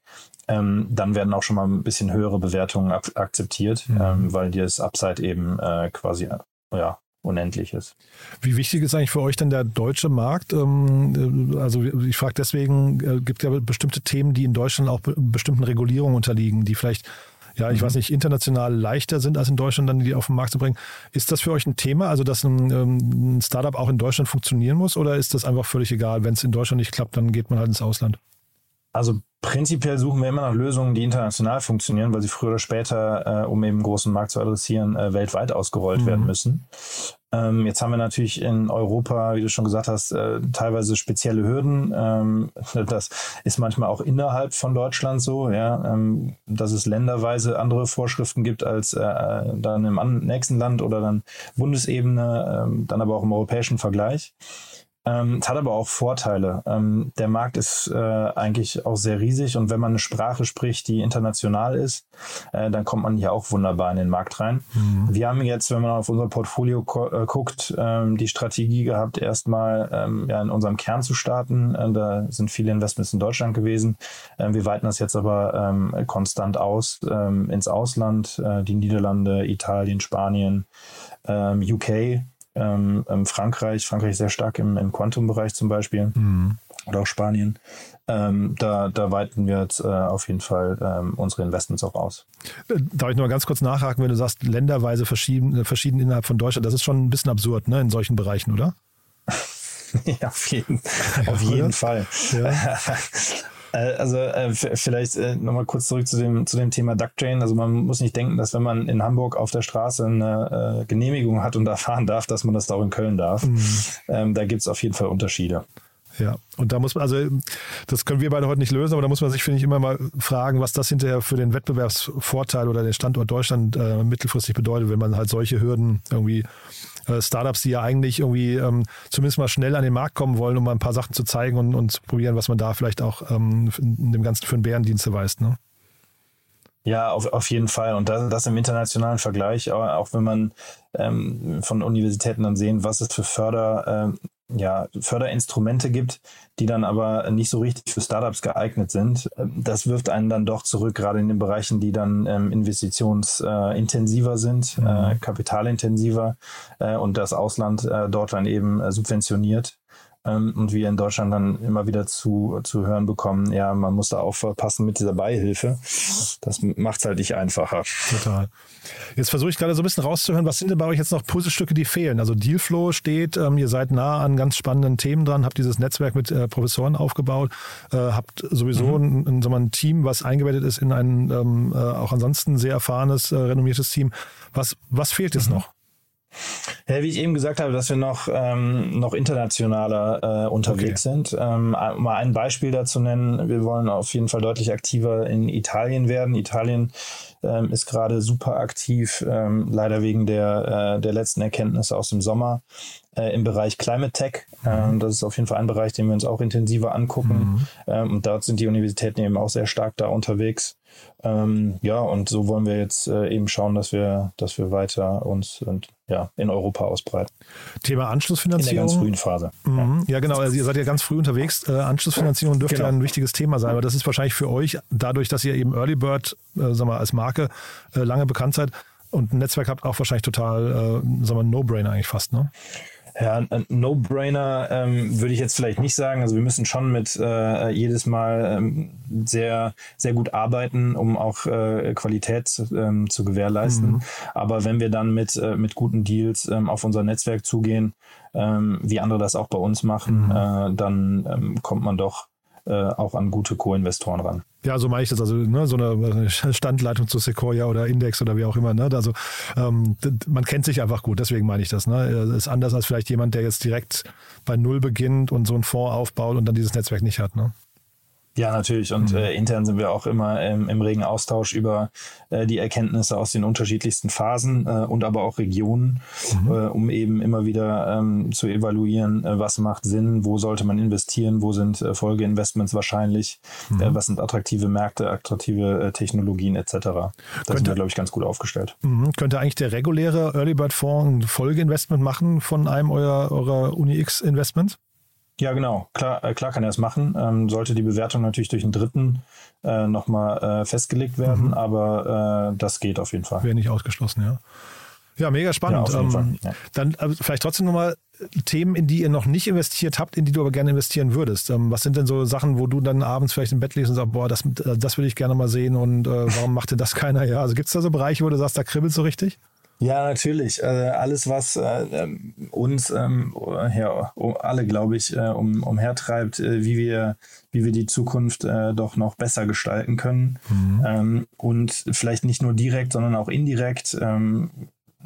ähm, dann werden auch schon mal ein bisschen höhere Bewertungen ak akzeptiert, mhm. ähm, weil das Upside eben äh, quasi äh, ja, unendlich ist. Wie wichtig ist eigentlich für euch denn der deutsche Markt? Ähm, äh, also ich frage deswegen, äh, gibt ja bestimmte Themen, die in Deutschland auch bestimmten Regulierungen unterliegen, die vielleicht ja, ich mhm. weiß nicht, international leichter sind als in Deutschland, dann die auf den Markt zu bringen. Ist das für euch ein Thema, also dass ein, ähm, ein Startup auch in Deutschland funktionieren muss oder ist das einfach völlig egal? Wenn es in Deutschland nicht klappt, dann geht man halt ins Ausland? Also prinzipiell suchen wir immer nach Lösungen, die international funktionieren, weil sie früher oder später, äh, um eben großen Markt zu adressieren, äh, weltweit ausgerollt mhm. werden müssen. Ähm, jetzt haben wir natürlich in Europa, wie du schon gesagt hast, äh, teilweise spezielle Hürden. Ähm, das ist manchmal auch innerhalb von Deutschland so, ja, ähm, dass es länderweise andere Vorschriften gibt als äh, dann im nächsten Land oder dann Bundesebene, ähm, dann aber auch im europäischen Vergleich. Ähm, es hat aber auch Vorteile. Ähm, der Markt ist äh, eigentlich auch sehr riesig und wenn man eine Sprache spricht, die international ist, äh, dann kommt man hier auch wunderbar in den Markt rein. Mhm. Wir haben jetzt, wenn man auf unser Portfolio äh, guckt, ähm, die Strategie gehabt, erstmal ähm, ja, in unserem Kern zu starten. Äh, da sind viele Investments in Deutschland gewesen. Ähm, wir weiten das jetzt aber konstant aus ins Ausland, äh, die Niederlande, Italien, Spanien, UK ähm, ähm, Frankreich, Frankreich sehr stark im, im Quantum-Bereich zum Beispiel mhm. oder auch Spanien. Ähm, da, da weiten wir jetzt äh, auf jeden Fall ähm, unsere Investments auch aus. Äh, darf ich nur mal ganz kurz nachhaken, wenn du sagst, länderweise verschieden, äh, verschieden innerhalb von Deutschland, das ist schon ein bisschen absurd, ne, in solchen Bereichen, oder? ja, auf jeden, auf jeden Fall. Ja. Äh, also äh, vielleicht äh, nochmal kurz zurück zu dem, zu dem Thema Ducktrain. Also man muss nicht denken, dass wenn man in Hamburg auf der Straße eine äh, Genehmigung hat und da fahren darf, dass man das auch in Köln darf. Mhm. Ähm, da gibt es auf jeden Fall Unterschiede. Ja, und da muss man, also das können wir beide heute nicht lösen, aber da muss man sich, finde ich, immer mal fragen, was das hinterher für den Wettbewerbsvorteil oder den Standort Deutschland äh, mittelfristig bedeutet, wenn man halt solche Hürden irgendwie äh, Startups, die ja eigentlich irgendwie ähm, zumindest mal schnell an den Markt kommen wollen, um mal ein paar Sachen zu zeigen und, und zu probieren, was man da vielleicht auch ähm, in dem Ganzen für einen Bärendienst erweist. Ne? Ja, auf, auf jeden Fall. Und das, das im internationalen Vergleich, auch, wenn man ähm, von Universitäten dann sehen, was es für Förder, ähm, ja, Förderinstrumente gibt, die dann aber nicht so richtig für Startups geeignet sind. Das wirft einen dann doch zurück, gerade in den Bereichen, die dann ähm, investitionsintensiver äh, sind, mhm. äh, kapitalintensiver äh, und das Ausland äh, dort dann eben äh, subventioniert und wir in Deutschland dann immer wieder zu, zu hören bekommen, ja, man muss da aufpassen mit dieser Beihilfe. Das macht es halt nicht einfacher. Total. Jetzt versuche ich gerade so ein bisschen rauszuhören, was sind denn bei euch jetzt noch Puzzlestücke, die fehlen? Also Dealflow steht, ähm, ihr seid nah an ganz spannenden Themen dran, habt dieses Netzwerk mit äh, Professoren aufgebaut, äh, habt sowieso mhm. ein, ein, ein, Team, was eingebettet ist in ein ähm, äh, auch ansonsten sehr erfahrenes, äh, renommiertes Team. Was, was fehlt jetzt mhm. noch? Ja, wie ich eben gesagt habe, dass wir noch, ähm, noch internationaler äh, unterwegs okay. sind. Ähm, mal ein Beispiel dazu nennen. Wir wollen auf jeden Fall deutlich aktiver in Italien werden. Italien ähm, ist gerade super aktiv, ähm, leider wegen der, äh, der letzten Erkenntnisse aus dem Sommer äh, im Bereich Climate Tech. Mhm. Ähm, das ist auf jeden Fall ein Bereich, den wir uns auch intensiver angucken. Mhm. Ähm, und dort sind die Universitäten eben auch sehr stark da unterwegs. Ähm, ja, und so wollen wir jetzt äh, eben schauen, dass wir, dass wir weiter uns und, ja, in Europa ausbreiten. Thema Anschlussfinanzierung. In der ganz frühen Phase. Mhm. Ja. ja. genau. Also ihr seid ja ganz früh unterwegs. Äh, Anschlussfinanzierung dürfte genau. ein wichtiges Thema sein, aber das ist wahrscheinlich für euch, dadurch, dass ihr eben Early Bird, äh, sagen wir, als Marke äh, lange bekannt seid und ein Netzwerk habt, auch wahrscheinlich total, äh, sagen wir, No-Brainer eigentlich fast, ne? Ja, No-Brainer ähm, würde ich jetzt vielleicht nicht sagen. Also wir müssen schon mit äh, jedes Mal ähm, sehr, sehr gut arbeiten, um auch äh, Qualität ähm, zu gewährleisten. Mhm. Aber wenn wir dann mit, äh, mit guten Deals ähm, auf unser Netzwerk zugehen, ähm, wie andere das auch bei uns machen, mhm. äh, dann ähm, kommt man doch äh, auch an gute Co-Investoren ran. Ja, so meine ich das. Also ne, so eine Standleitung zu Sequoia oder Index oder wie auch immer. Ne? Also ähm, man kennt sich einfach gut, deswegen meine ich das. Ne? Das ist anders als vielleicht jemand, der jetzt direkt bei Null beginnt und so einen Fonds aufbaut und dann dieses Netzwerk nicht hat. Ne? Ja, natürlich. Und mhm. äh, intern sind wir auch immer ähm, im regen Austausch über äh, die Erkenntnisse aus den unterschiedlichsten Phasen äh, und aber auch Regionen, mhm. Äh, um eben immer wieder ähm, zu evaluieren, äh, was macht Sinn, wo sollte man investieren, wo sind äh, Folgeinvestments wahrscheinlich, mhm. was sind attraktive Märkte, attraktive Technologien etc. Da könnte, sind wir, glaube ich, ganz gut aufgestellt. Mhm. Könnte eigentlich der reguläre Early Bird Fonds ein Folgeinvestment machen von einem eurer, eurer Uni X Investments? Ja, genau. Klar, äh, klar kann er es machen. Ähm, sollte die Bewertung natürlich durch einen Dritten äh, nochmal äh, festgelegt werden, mhm. aber äh, das geht auf jeden Fall. Wäre nicht ausgeschlossen, ja. Ja, mega spannend. Ja, ähm, ja. Dann äh, vielleicht trotzdem nochmal Themen, in die ihr noch nicht investiert habt, in die du aber gerne investieren würdest. Ähm, was sind denn so Sachen, wo du dann abends vielleicht im Bett liest und sagst, boah, das, das will ich gerne mal sehen und warum macht denn das keiner? Ja, also gibt es da so Bereiche, wo du sagst, da kribbelt so richtig? Ja, natürlich. Äh, alles, was äh, ähm, uns ähm, ja, alle, glaube ich, äh, um, umhertreibt, wie wir, wie wir die Zukunft doch noch besser gestalten können. Mhm. Ähm, und vielleicht nicht nur direkt, sondern auch indirekt.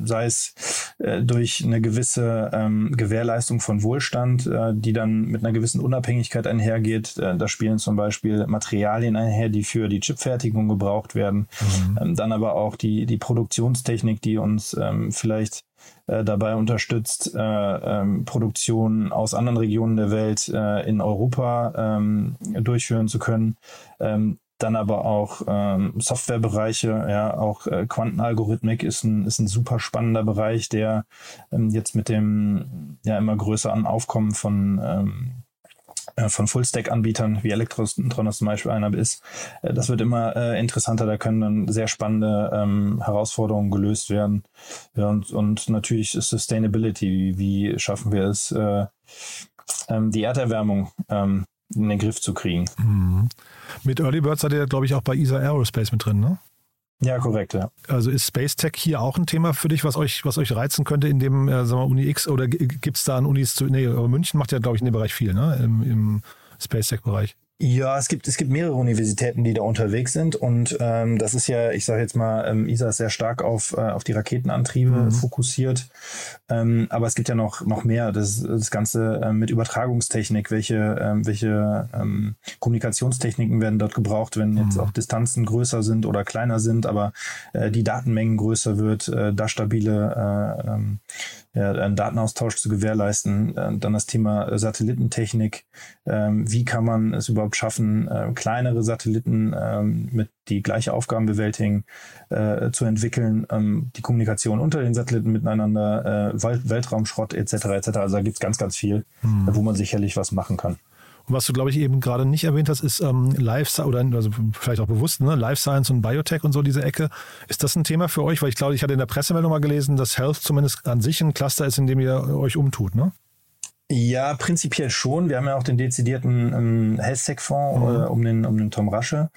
Sei es äh, durch eine gewisse ähm, Gewährleistung von Wohlstand, äh, die dann mit einer gewissen Unabhängigkeit einhergeht. Äh, da spielen zum Beispiel Materialien einher, die für die Chipfertigung gebraucht werden. Mhm. Ähm, dann aber auch die, die Produktionstechnik, die uns ähm, vielleicht äh, dabei unterstützt, äh, ähm, Produktionen aus anderen Regionen der Welt äh, in Europa ähm, durchführen zu können. Ähm, dann aber auch ähm, Softwarebereiche, ja, auch äh, Quantenalgorithmik ist ein, ist ein super spannender Bereich, der ähm, jetzt mit dem ja immer größeren Aufkommen von ähm, äh, von Full-Stack-Anbietern wie Elektron zum Beispiel einer ist. Äh, das wird immer äh, interessanter, da können dann sehr spannende ähm, Herausforderungen gelöst werden. Ja, und, und natürlich Sustainability, wie schaffen wir es, äh, ähm, die Erderwärmung ähm, in den Griff zu kriegen. Mhm. Mit Early Bird seid ihr, glaube ich, auch bei ESA Aerospace mit drin, ne? Ja, korrekt, ja. Also ist Space Tech hier auch ein Thema für dich, was euch, was euch reizen könnte in dem, äh, sagen wir, Uni X oder gibt es da an Unis zu. Nee, aber München macht ja, glaube ich, in dem Bereich viel, ne? Im, im Space Tech-Bereich. Ja, es gibt, es gibt mehrere Universitäten, die da unterwegs sind und ähm, das ist ja, ich sage jetzt mal, ähm, ISA ist sehr stark auf, äh, auf die Raketenantriebe mhm. fokussiert, ähm, aber es gibt ja noch, noch mehr, das, das Ganze ähm, mit Übertragungstechnik, welche, ähm, welche ähm, Kommunikationstechniken werden dort gebraucht, wenn jetzt mhm. auch Distanzen größer sind oder kleiner sind, aber äh, die Datenmengen größer wird, äh, da stabile äh, ähm, ja, einen Datenaustausch zu gewährleisten. Äh, dann das Thema Satellitentechnik. Ähm, wie kann man es überhaupt schaffen, äh, kleinere Satelliten ähm, mit die gleiche Aufgaben bewältigen, äh, zu entwickeln, ähm, die Kommunikation unter den Satelliten miteinander, Weltraumschrott etc. etc. Also da gibt es ganz, ganz viel, hm. wo man sicherlich was machen kann. Und was du, glaube ich, eben gerade nicht erwähnt hast, ist ähm, Life oder also vielleicht auch bewusst, ne? Life Science und Biotech und so diese Ecke. Ist das ein Thema für euch? Weil ich glaube, ich hatte in der Pressemeldung mal gelesen, dass Health zumindest an sich ein Cluster ist, in dem ihr euch umtut, ne? Ja, prinzipiell schon. Wir haben ja auch den dezidierten ähm, Health-Tech-Fonds mhm. äh, um, den, um den Tom Rasche.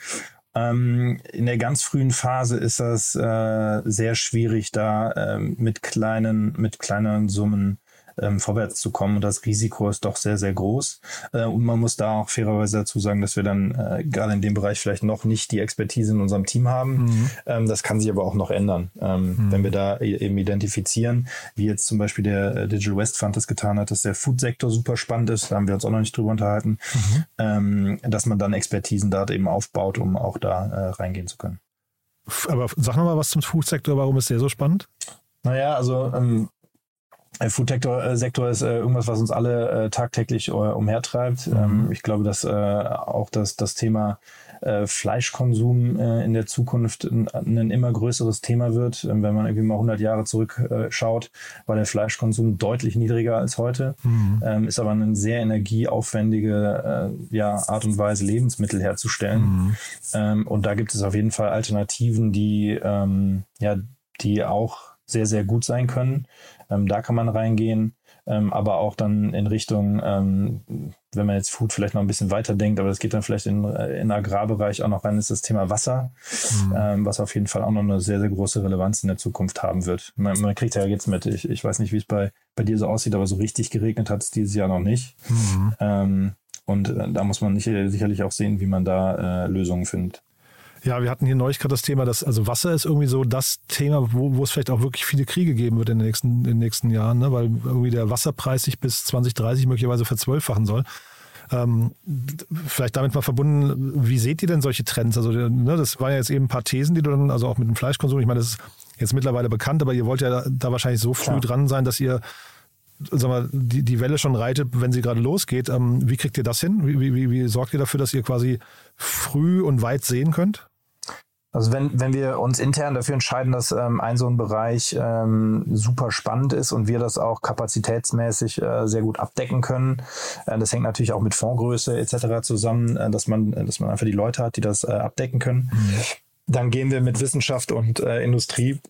Ähm, in der ganz frühen Phase ist das äh, sehr schwierig, da äh, mit kleinen, mit kleineren Summen ähm, vorwärts zu kommen. Und das Risiko ist doch sehr, sehr groß. Äh, und man muss da auch fairerweise dazu sagen, dass wir dann äh, gerade in dem Bereich vielleicht noch nicht die Expertise in unserem Team haben. Mhm. Ähm, das kann sich aber auch noch ändern, ähm, mhm. wenn wir da e-, eben identifizieren, wie jetzt zum Beispiel der äh, Digital West Fund das getan hat, dass der Food-Sektor super spannend ist. Da haben wir uns auch noch nicht drüber unterhalten, mhm. ähm, dass man dann Expertisen da eben aufbaut, um auch da äh, reingehen zu können. Aber sag nochmal was zum Food-Sektor, warum ist der so spannend? Naja, also ähm, Food-Sektor ist äh, irgendwas, was uns alle äh, tagtäglich äh, umhertreibt. Mhm. Ähm, ich glaube, dass äh, auch das, das Thema äh, Fleischkonsum äh, in der Zukunft ein, ein, immer größeres Thema wird. Ähm, wenn man irgendwie mal 100 Jahre zurückschaut, war der Fleischkonsum deutlich niedriger als heute. Mhm. Ähm, ist aber eine sehr energieaufwendige ja, Art und Weise, Lebensmittel herzustellen. Mhm. Und da gibt es auf jeden Fall Alternativen, die, ja, die auch sehr, sehr gut sein können. Ähm, da kann man reingehen, ähm, aber auch dann in Richtung, ähm, wenn man jetzt Food vielleicht noch ein bisschen weiter denkt, aber das geht dann vielleicht in, äh, in Agrarbereich auch noch rein, ist das Thema Wasser, mhm. ähm, was auf jeden Fall auch noch eine sehr, sehr große Relevanz in der Zukunft haben wird. Man, man kriegt ja jetzt mit, ich, ich weiß nicht, wie es bei, bei dir so aussieht, aber so richtig geregnet hat es dieses Jahr noch nicht. Mhm. Ähm, Und äh, da muss man nicht, sicherlich auch sehen, wie man da äh, Lösungen findet. Ja, wir hatten hier neulich gerade das Thema, dass also Wasser ist irgendwie so das Thema, wo, wo es vielleicht auch wirklich viele Kriege geben wird in den nächsten, in den nächsten Jahren, ne? weil irgendwie der Wasserpreis sich bis 2030 möglicherweise verzwölffachen soll. Ähm, vielleicht damit mal verbunden, wie seht ihr denn solche Trends? Also, ne, das waren ja jetzt eben ein paar Thesen, die du dann, also auch mit dem Fleischkonsum, ich meine, das ist jetzt mittlerweile bekannt, aber ihr wollt ja da, da wahrscheinlich so früh Klar. dran sein, dass ihr sag mal, die, die Welle schon reitet, wenn sie gerade losgeht. Ähm, wie kriegt ihr das hin? Wie, wie, wie sorgt ihr dafür, dass ihr quasi früh und weit sehen könnt? Also wenn, wenn wir uns intern dafür entscheiden, dass ähm, ein so ein Bereich ähm, super spannend ist und wir das auch kapazitätsmäßig äh, sehr gut abdecken können, äh, das hängt natürlich auch mit Fondsgröße etc. zusammen, äh, dass man, dass man einfach die Leute hat, die das äh, abdecken können. Mhm. Dann gehen wir mit Wissenschaft und äh, Industrie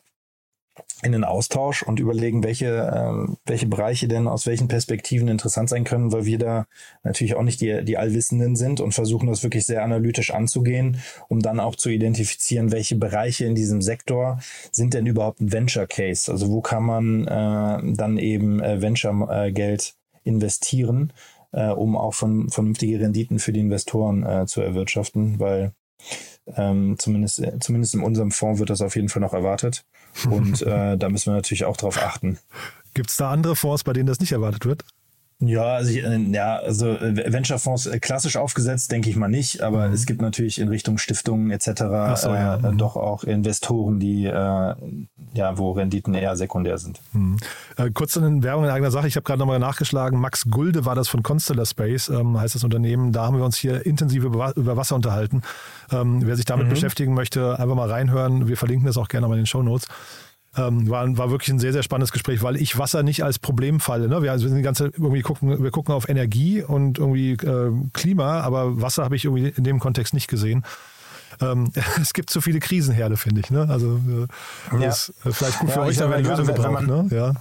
in den Austausch und überlegen, welche, äh, welche Bereiche denn aus welchen Perspektiven interessant sein können, weil wir da natürlich auch nicht die, die Allwissenden sind und versuchen das wirklich sehr analytisch anzugehen, um dann auch zu identifizieren, welche Bereiche in diesem Sektor sind denn überhaupt ein Venture Case. Also wo kann man äh, dann eben äh, Venture-Geld investieren, äh, um auch von, vernünftige Renditen für die Investoren äh, zu erwirtschaften, weil ähm, zumindest, zumindest in unserem Fonds wird das auf jeden Fall noch erwartet. Und äh, da müssen wir natürlich auch drauf achten. Gibt es da andere Fonds, bei denen das nicht erwartet wird? Ja, also, ich, äh, ja, also äh, Venture-Fonds äh, klassisch aufgesetzt, denke ich mal nicht, aber mhm. es gibt natürlich in Richtung Stiftungen etc. So, ja. äh, mhm. doch auch Investoren, die äh, ja, wo Renditen eher sekundär sind. Mhm. Äh, kurz eine Werbung in eigener Sache. Ich habe gerade nochmal nachgeschlagen. Max Gulde war das von Constellar Space, ähm, heißt das Unternehmen. Da haben wir uns hier intensiv über, über Wasser unterhalten. Ähm, wer sich damit mhm. beschäftigen möchte, einfach mal reinhören. Wir verlinken das auch gerne mal in den Show Notes. Ähm, war, war wirklich ein sehr, sehr spannendes Gespräch, weil ich Wasser nicht als Problem falle. Ne? Wir, also wir sind die ganze irgendwie gucken, wir gucken auf Energie und irgendwie äh, Klima, aber Wasser habe ich irgendwie in dem Kontext nicht gesehen. Ähm, es gibt zu viele Krisenherde, finde ich. Ne? Also äh, ja. ist vielleicht gut für ja, euch, da werden Lösungen gebraucht. Ne? Ja.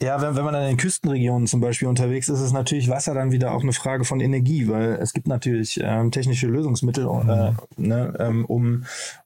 Ja, wenn, wenn man in den Küstenregionen zum Beispiel unterwegs ist, ist natürlich Wasser dann wieder auch eine Frage von Energie, weil es gibt natürlich ähm, technische Lösungsmittel, äh, mhm. ne, ähm, um,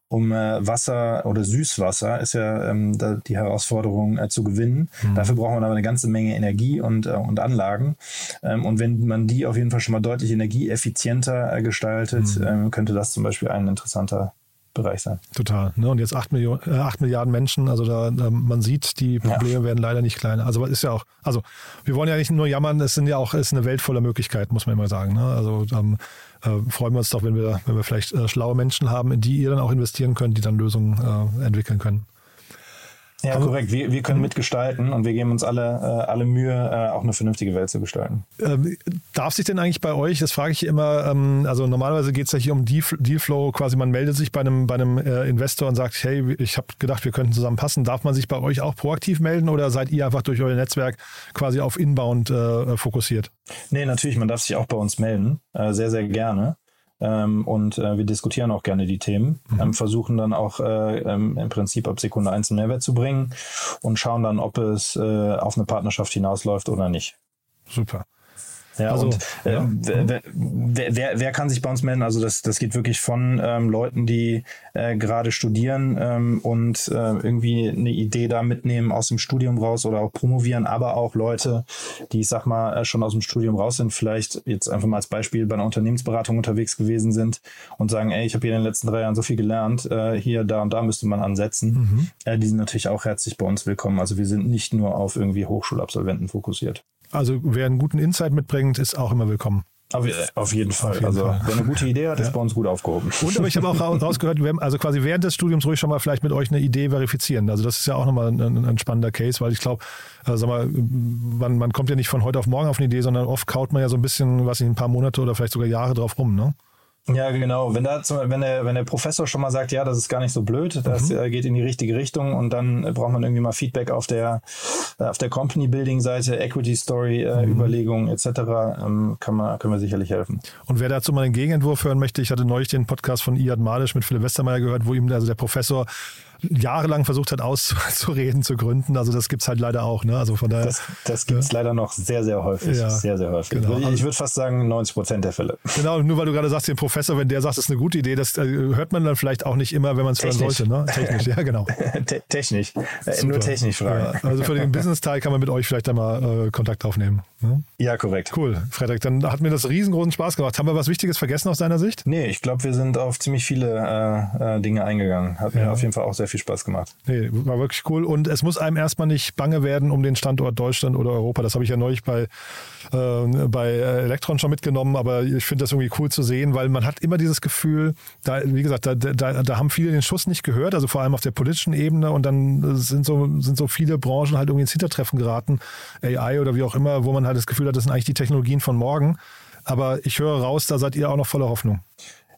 um äh, Wasser oder Süßwasser ist ja ähm, da die Herausforderung äh, zu gewinnen. Mhm. Dafür braucht man aber eine ganze Menge Energie und, äh, und Anlagen. Ähm, und wenn man die auf jeden Fall schon mal deutlich energieeffizienter äh, gestaltet, mhm. ähm, könnte das zum Beispiel ein interessanter Bereich sein. Total. Ne? Und jetzt 8, Millionen, äh, 8 Milliarden Menschen, also da, da, man sieht, die Probleme ja. werden leider nicht kleiner. Also ist ja auch, also wir wollen ja nicht nur jammern, es sind ja auch, es ist eine Welt voller Möglichkeiten, muss man immer sagen. Ne? Also ähm, äh, freuen wir uns doch, wenn wir, wenn wir vielleicht äh, schlaue Menschen haben, in die ihr dann auch investieren könnt, die dann Lösungen äh, entwickeln können. Ja, korrekt. Wir, wir können mitgestalten und wir geben uns alle, äh, alle Mühe, äh, auch eine vernünftige Welt zu gestalten. Ähm, darf sich denn eigentlich bei euch, das frage ich immer, ähm, also normalerweise geht es ja hier um Dealflow, quasi man meldet sich bei einem, bei einem äh, Investor und sagt, hey, ich habe gedacht, wir könnten zusammen passen. Darf man sich bei euch auch proaktiv melden oder seid ihr einfach durch euer Netzwerk quasi auf Inbound äh, fokussiert? Nee, natürlich, man darf sich auch bei uns melden, äh, sehr, sehr gerne. Ähm, und äh, wir diskutieren auch gerne die Themen, mhm. ähm, versuchen dann auch äh, ähm, im Prinzip ab Sekunde eins einen Mehrwert zu bringen und schauen dann, ob es äh, auf eine Partnerschaft hinausläuft oder nicht. Super. Ja, also, und äh, ja. Wer, wer, wer, kann sich bei uns melden? Also das, das geht wirklich von ähm, Leuten, die äh, gerade studieren ähm, und äh, irgendwie eine Idee da mitnehmen aus dem Studium raus oder auch promovieren, aber auch Leute, die, ich sag mal, äh, schon aus dem Studium raus sind, vielleicht jetzt einfach mal als Beispiel bei einer Unternehmensberatung unterwegs gewesen sind und sagen, ey, ich habe hier in den letzten drei Jahren so viel gelernt, äh, hier, da und da müsste man ansetzen. Mhm. Äh, die sind natürlich auch herzlich bei uns willkommen. Also wir sind nicht nur auf irgendwie Hochschulabsolventen fokussiert. Also wer einen guten Insight mitbringt, ist auch immer willkommen. Auf, auf, jeden Fall. Auf jeden also, Fall. wer eine gute Idee hat, ist ja. bei uns gut aufgehoben. Und aber ich habe auch rausgehört, also quasi während des Studiums ruhig schon mal vielleicht mit euch eine Idee verifizieren. Also das ist ja auch nochmal ein, ein spannender Case, weil ich glaube, also sag mal, man, man kommt ja nicht von heute auf morgen auf eine Idee, sondern oft kaut man ja so ein bisschen, was ich, ein paar Monate oder vielleicht sogar Jahre drauf rum, ne? Ja, genau. Wenn da zum, wenn der wenn der Professor schon mal sagt, ja, das ist gar nicht so blöd, das mhm. Äh, geht in die richtige Richtung und dann braucht man irgendwie mal Feedback auf der äh, auf der Company Building Seite, Equity Story äh, mhm. Überlegungen etc. Ähm, kann man können wir sicherlich helfen. Und wer dazu mal einen Gegenentwurf hören möchte, ich hatte neulich den Podcast von Iad Malisch mit Philipp Westermeier gehört, wo ihm also der Professor jahrelang versucht hat auszureden, zu gründen. Also das gibt es halt leider auch. Ne? Also von daher, das das gibt es ja. leider noch sehr, sehr häufig. Ja, sehr, sehr häufig. Genau. Ich, ich würde fast sagen 90 Prozent der Fälle. Genau, nur weil du gerade sagst, den Professor, wenn der sagt, das ist eine gute Idee, das äh, hört man dann vielleicht auch nicht immer, wenn man es hören sollte. Ne? Technisch, ja genau. technisch, äh, nur technisch fragen. Ja, also für den Business-Teil kann man mit euch vielleicht einmal äh, Kontakt aufnehmen. Ne? Ja, korrekt. Cool, Frederik, dann hat mir das riesengroßen Spaß gemacht. Haben wir was Wichtiges vergessen aus deiner Sicht? Nee, ich glaube, wir sind auf ziemlich viele äh, äh, Dinge eingegangen. Hat mir auf jeden Fall auch sehr viel Spaß gemacht. Nee, war wirklich cool. Und es muss einem erstmal nicht bange werden um den Standort Deutschland oder Europa. Das habe ich ja neulich bei, äh, bei Elektron schon mitgenommen, aber ich finde das irgendwie cool zu sehen, weil man hat immer dieses Gefühl, da, wie gesagt, da, da, da haben viele den Schuss nicht gehört, also vor allem auf der politischen Ebene und dann sind so, sind so viele Branchen halt irgendwie ins Hintertreffen geraten, AI oder wie auch immer, wo man halt das Gefühl hat, das sind eigentlich die Technologien von morgen. Aber ich höre raus, da seid ihr auch noch voller Hoffnung.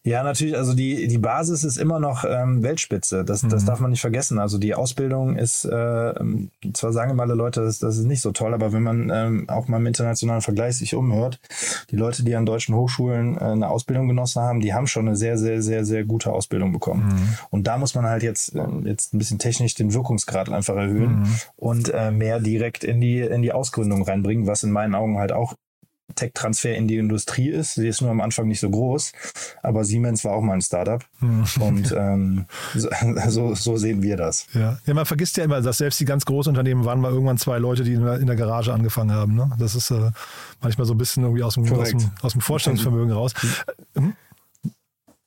Ja, natürlich. Also die, die Basis ist immer noch ähm, Weltspitze. Das, mhm. das darf man nicht vergessen. Also die Ausbildung ist, äh, zwar sagen immer alle Leute, das, das ist nicht so toll, aber wenn man ähm, auch mal im internationalen Vergleich sich umhört, die Leute, die an deutschen Hochschulen äh, eine Ausbildung genossen haben, die haben schon eine sehr, sehr, sehr, sehr gute Ausbildung bekommen. Mhm. Und da muss man halt jetzt, äh, jetzt ein bisschen technisch den Wirkungsgrad einfach erhöhen mhm. und äh, mehr direkt in die, in die Ausgründung reinbringen, was in meinen Augen halt auch Tech-Transfer in die Industrie ist. Sie ist nur am Anfang nicht so groß, aber Siemens war auch mal ein Startup. Hm. Und ähm, so, so, sehen wir das. Ja. ja, man vergisst ja immer, dass selbst die ganz großen Unternehmen waren mal irgendwann zwei Leute, die in der, in der Garage angefangen haben. Ne? Das ist äh, manchmal so ein bisschen irgendwie aus dem, aus dem, aus dem Vorstellungsvermögen raus. Hm?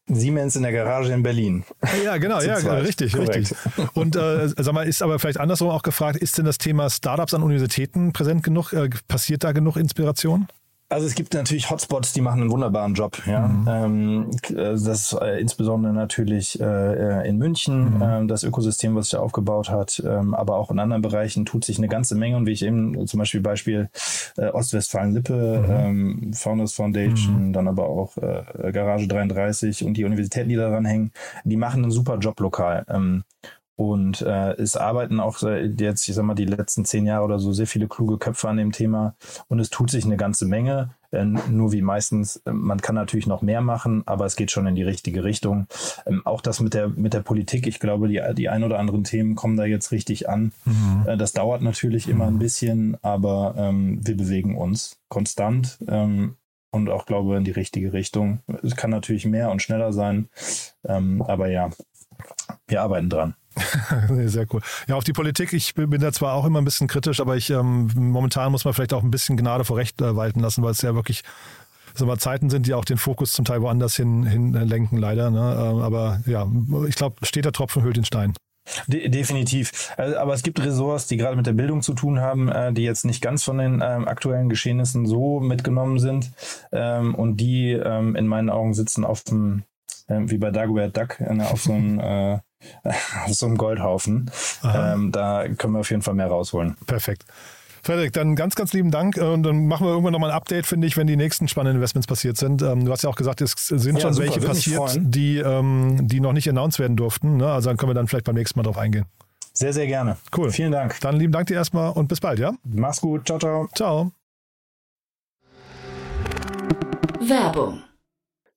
Siemens in der Garage in Berlin. Ja, genau, ja, zweit. richtig, Korrekt. richtig. Und äh, sag mal, ist aber vielleicht andersrum auch gefragt, ist denn das Thema Startups an Universitäten präsent genug? Äh, passiert da genug Inspiration? Also es gibt natürlich Hotspots, die machen einen wunderbaren Job. Ja, mhm. ähm, äh, das ist äh, insbesondere natürlich äh, äh, in München mhm. äh, das Ökosystem, was sich da aufgebaut hat, ähm, aber auch in anderen Bereichen tut sich eine ganze Menge. Und wie ich eben zum Beispiel Beispiel äh, Ostwestfalen-Lippe, mhm. ähm, Founders Foundation, mhm. dann aber auch äh, Garage 33 und die Universitäten, die daran hängen, die machen einen super Job lokal. Und äh, es arbeiten auch jetzt, ich sag mal, die letzten zehn Jahre oder so sehr viele kluge Köpfe an dem Thema. Und es tut sich eine ganze Menge. Äh, nur wie meistens, äh, man kann natürlich noch mehr machen, aber es geht schon in die richtige Richtung. Ähm, auch das mit der, mit der Politik, ich glaube, die, die ein oder anderen Themen kommen da jetzt richtig an. Mhm. Äh, das dauert natürlich immer ein bisschen, aber ähm, wir bewegen uns konstant. Ähm, und auch glaube in die richtige Richtung. Es kann natürlich mehr und schneller sein, ähm, aber ja, wir arbeiten dran. Sehr cool. Ja, auf die Politik, ich bin da zwar auch immer ein bisschen kritisch, aber ich ähm, momentan muss man vielleicht auch ein bisschen Gnade vor Recht äh, walten lassen, weil es ja wirklich so mal Zeiten sind, die auch den Fokus zum Teil woanders hin, hin äh, lenken, leider. Ne? Ähm, aber ja, ich glaube, steht der Tropfen hüllt den Stein. De definitiv. Also, aber es gibt Ressorts, die gerade mit der Bildung zu tun haben, äh, die jetzt nicht ganz von den ähm, aktuellen Geschehnissen so mitgenommen sind ähm, und die ähm, in meinen Augen sitzen auf dem, äh, wie bei Dagobert Duck, äh, auf so einem äh, so einem Goldhaufen. Ähm, da können wir auf jeden Fall mehr rausholen. Perfekt. Frederik, dann ganz, ganz lieben Dank und dann machen wir irgendwann nochmal ein Update, finde ich, wenn die nächsten spannenden Investments passiert sind. Ähm, du hast ja auch gesagt, es sind ja, schon super, welche passiert, die, ähm, die noch nicht announced werden durften. Ne? Also dann können wir dann vielleicht beim nächsten Mal drauf eingehen. Sehr, sehr gerne. Cool. Vielen Dank. Dann lieben Dank dir erstmal und bis bald, ja? Mach's gut. Ciao, ciao. Ciao. Werbung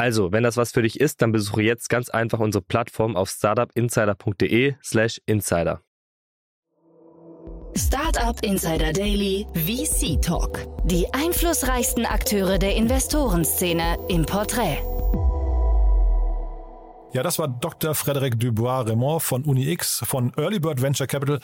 Also, wenn das was für dich ist, dann besuche jetzt ganz einfach unsere Plattform auf startupinsider.de/slash insider. Startup Insider Daily VC Talk. Die einflussreichsten Akteure der Investorenszene im Porträt. Ja, das war Dr. Frederic Dubois-Raymond von UniX von Early Bird Venture Capital.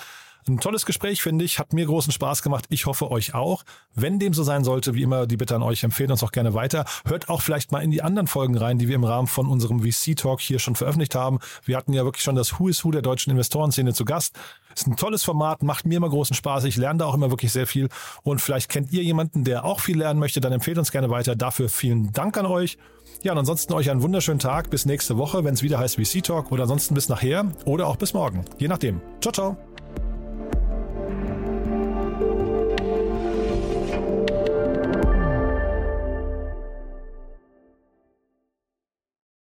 Ein tolles Gespräch, finde ich. Hat mir großen Spaß gemacht. Ich hoffe euch auch. Wenn dem so sein sollte, wie immer, die Bitte an euch, empfehlen uns auch gerne weiter. Hört auch vielleicht mal in die anderen Folgen rein, die wir im Rahmen von unserem VC-Talk hier schon veröffentlicht haben. Wir hatten ja wirklich schon das Who is Who der deutschen Investorenszene zu Gast. Ist ein tolles Format, macht mir immer großen Spaß. Ich lerne da auch immer wirklich sehr viel. Und vielleicht kennt ihr jemanden, der auch viel lernen möchte, dann empfehlt uns gerne weiter. Dafür vielen Dank an euch. Ja, und ansonsten euch einen wunderschönen Tag. Bis nächste Woche, wenn es wieder heißt VC Talk oder ansonsten bis nachher oder auch bis morgen. Je nachdem. Ciao, ciao.